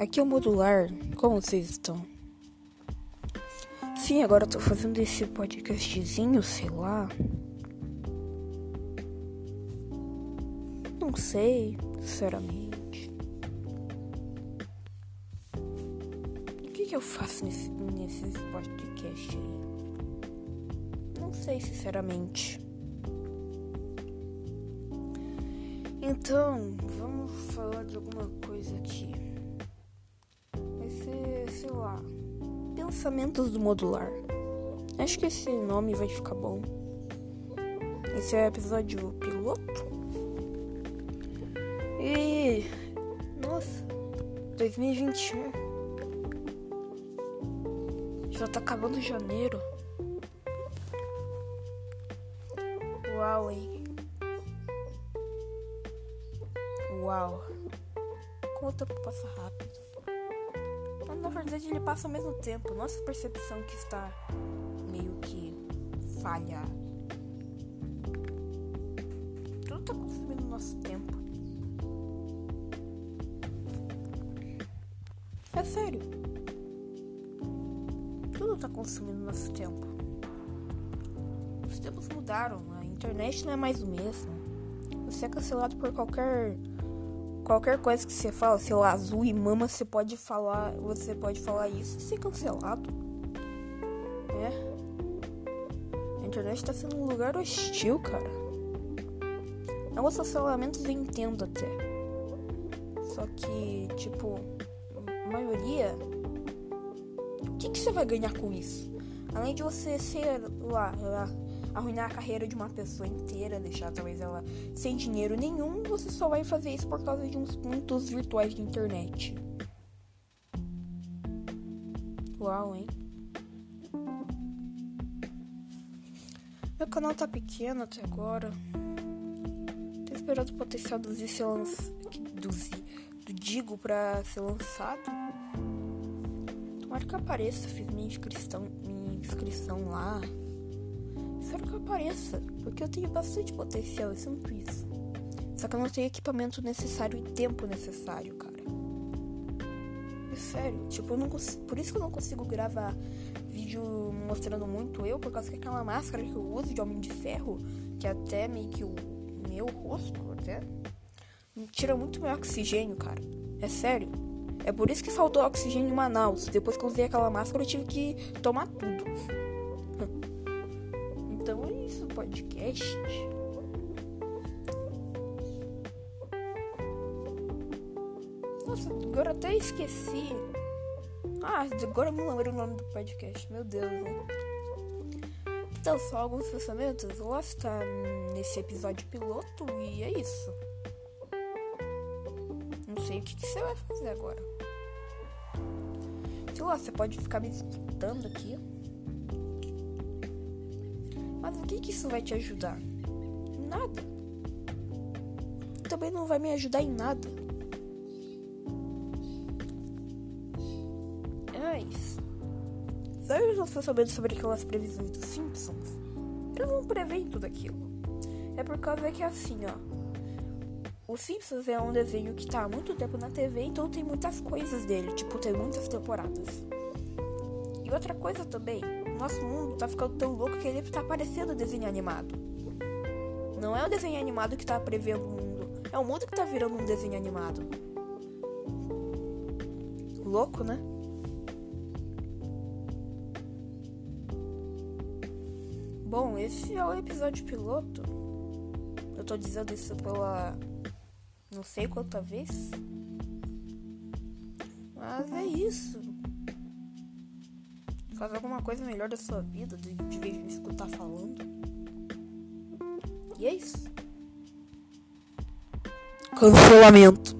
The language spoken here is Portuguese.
aqui é o Modular. Como vocês estão? Sim, agora eu tô fazendo esse podcastzinho, sei lá. Não sei, sinceramente. O que, que eu faço nesse, nesse podcast aí? Não sei, sinceramente. Então, vamos falar de alguma coisa aqui. Sei lá, Pensamentos do Modular. Acho que esse nome vai ficar bom. Esse é o episódio piloto. E. Nossa, 2021. Já tá acabando janeiro. Uau, hein? Uau! Como o tempo rápido. Mas na verdade ele passa ao mesmo tempo. Nossa percepção que está meio que falha. Tudo tá consumindo nosso tempo. É sério. Tudo tá consumindo nosso tempo. Os tempos mudaram. A internet não é mais o mesmo. Você é cancelado por qualquer qualquer coisa que você fala, sei lá, azul e mama, você pode falar, você pode falar isso e ser cancelado. É. A internet tá sendo um lugar hostil, cara. Alguns cancelamentos eu entendo até. Só que, tipo, a maioria. O que, que você vai ganhar com isso? Além de você ser lá, lá arruinar a carreira de uma pessoa inteira, deixar talvez ela sem dinheiro nenhum, você só vai fazer isso por causa de uns pontos virtuais de internet. Uau, hein? Meu canal tá pequeno até agora. Tô esperando o potencial do Z ser lançado. Do. Do Digo pra ser lançado. Tomara que apareça, fiz minha inscrição, minha inscrição lá. Espero que apareça, porque eu tenho bastante potencial, eu sinto isso. Só que eu não tenho equipamento necessário e tempo necessário, cara. É sério, tipo, eu não por isso que eu não consigo gravar vídeo mostrando muito eu, por causa que aquela máscara que eu uso de Homem de Ferro, que é até meio que o meu rosto, até, tira muito meu oxigênio, cara. É sério. É por isso que faltou oxigênio em Manaus. Depois que eu usei aquela máscara, eu tive que tomar tudo. Podcast. Nossa, agora até esqueci. Ah, agora me lembrei o nome do podcast. Meu Deus, né? Então, só alguns pensamentos. Lá está nesse episódio piloto e é isso. Não sei o que, que você vai fazer agora. Sei lá, você pode ficar me escutando aqui. Mas o que, que isso vai te ajudar? Nada. Também não vai me ajudar em nada. É isso. Sabe eu não estou sabendo sobre aquelas previsões dos Simpsons? Eles não preveem tudo aquilo. É por causa que é assim, ó. O Simpsons é um desenho que tá há muito tempo na TV, então tem muitas coisas dele, tipo, tem muitas temporadas. E outra coisa também, nosso mundo tá ficando tão louco que ele tá parecendo desenho animado. Não é o desenho animado que tá prevendo o mundo, é o mundo que tá virando um desenho animado. Louco, né? Bom, esse é o episódio piloto. Eu tô dizendo isso pela não sei quanta vez. Mas é isso. Faz alguma coisa melhor da sua vida de, de vez de me escutar falando. E é isso. Cancelamento.